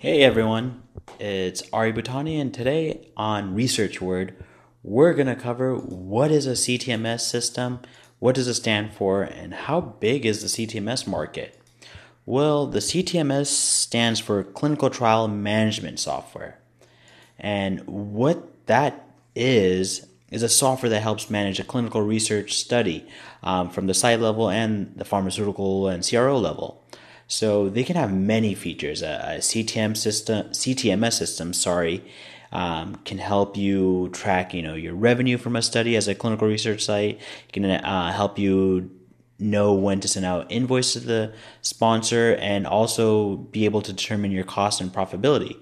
Hey everyone, it's Ari Butani, and today on Research Word, we're going to cover what is a CTMS system, what does it stand for, and how big is the CTMS market. Well, the CTMS stands for Clinical Trial Management Software. And what that is, is a software that helps manage a clinical research study um, from the site level and the pharmaceutical and CRO level. So they can have many features. A, a CTM system, CTMS system, sorry, um, can help you track, you know, your revenue from a study as a clinical research site. It can uh, help you know when to send out invoice to the sponsor and also be able to determine your cost and profitability.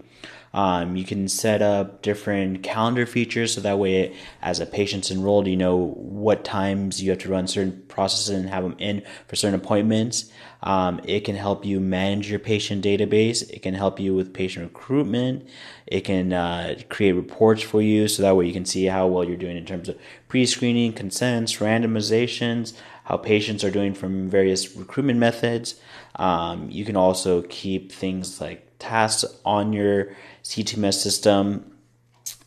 Um, you can set up different calendar features so that way, as a patient's enrolled, you know what times you have to run certain processes and have them in for certain appointments. Um, it can help you manage your patient database. It can help you with patient recruitment. It can uh, create reports for you so that way you can see how well you're doing in terms of pre screening, consents, randomizations, how patients are doing from various recruitment methods. Um, you can also keep things like tasks on your CTMS system,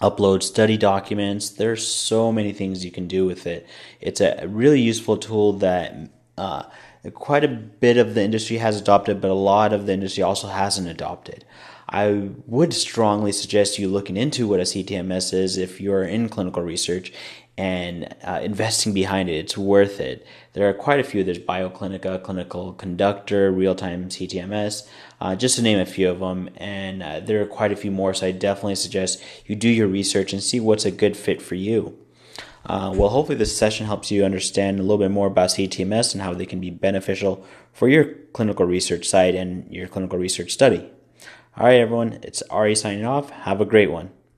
upload study documents. There's so many things you can do with it. It's a really useful tool that uh, quite a bit of the industry has adopted, but a lot of the industry also hasn't adopted. I would strongly suggest you looking into what a CTMS is if you're in clinical research and uh, investing behind it. It's worth it. There are quite a few. There's BioClinica, Clinical Conductor, Real Time CTMS, uh, just to name a few of them. And uh, there are quite a few more. So I definitely suggest you do your research and see what's a good fit for you. Uh, well, hopefully, this session helps you understand a little bit more about CTMS and how they can be beneficial for your clinical research site and your clinical research study. All right, everyone, it's Ari signing off. Have a great one.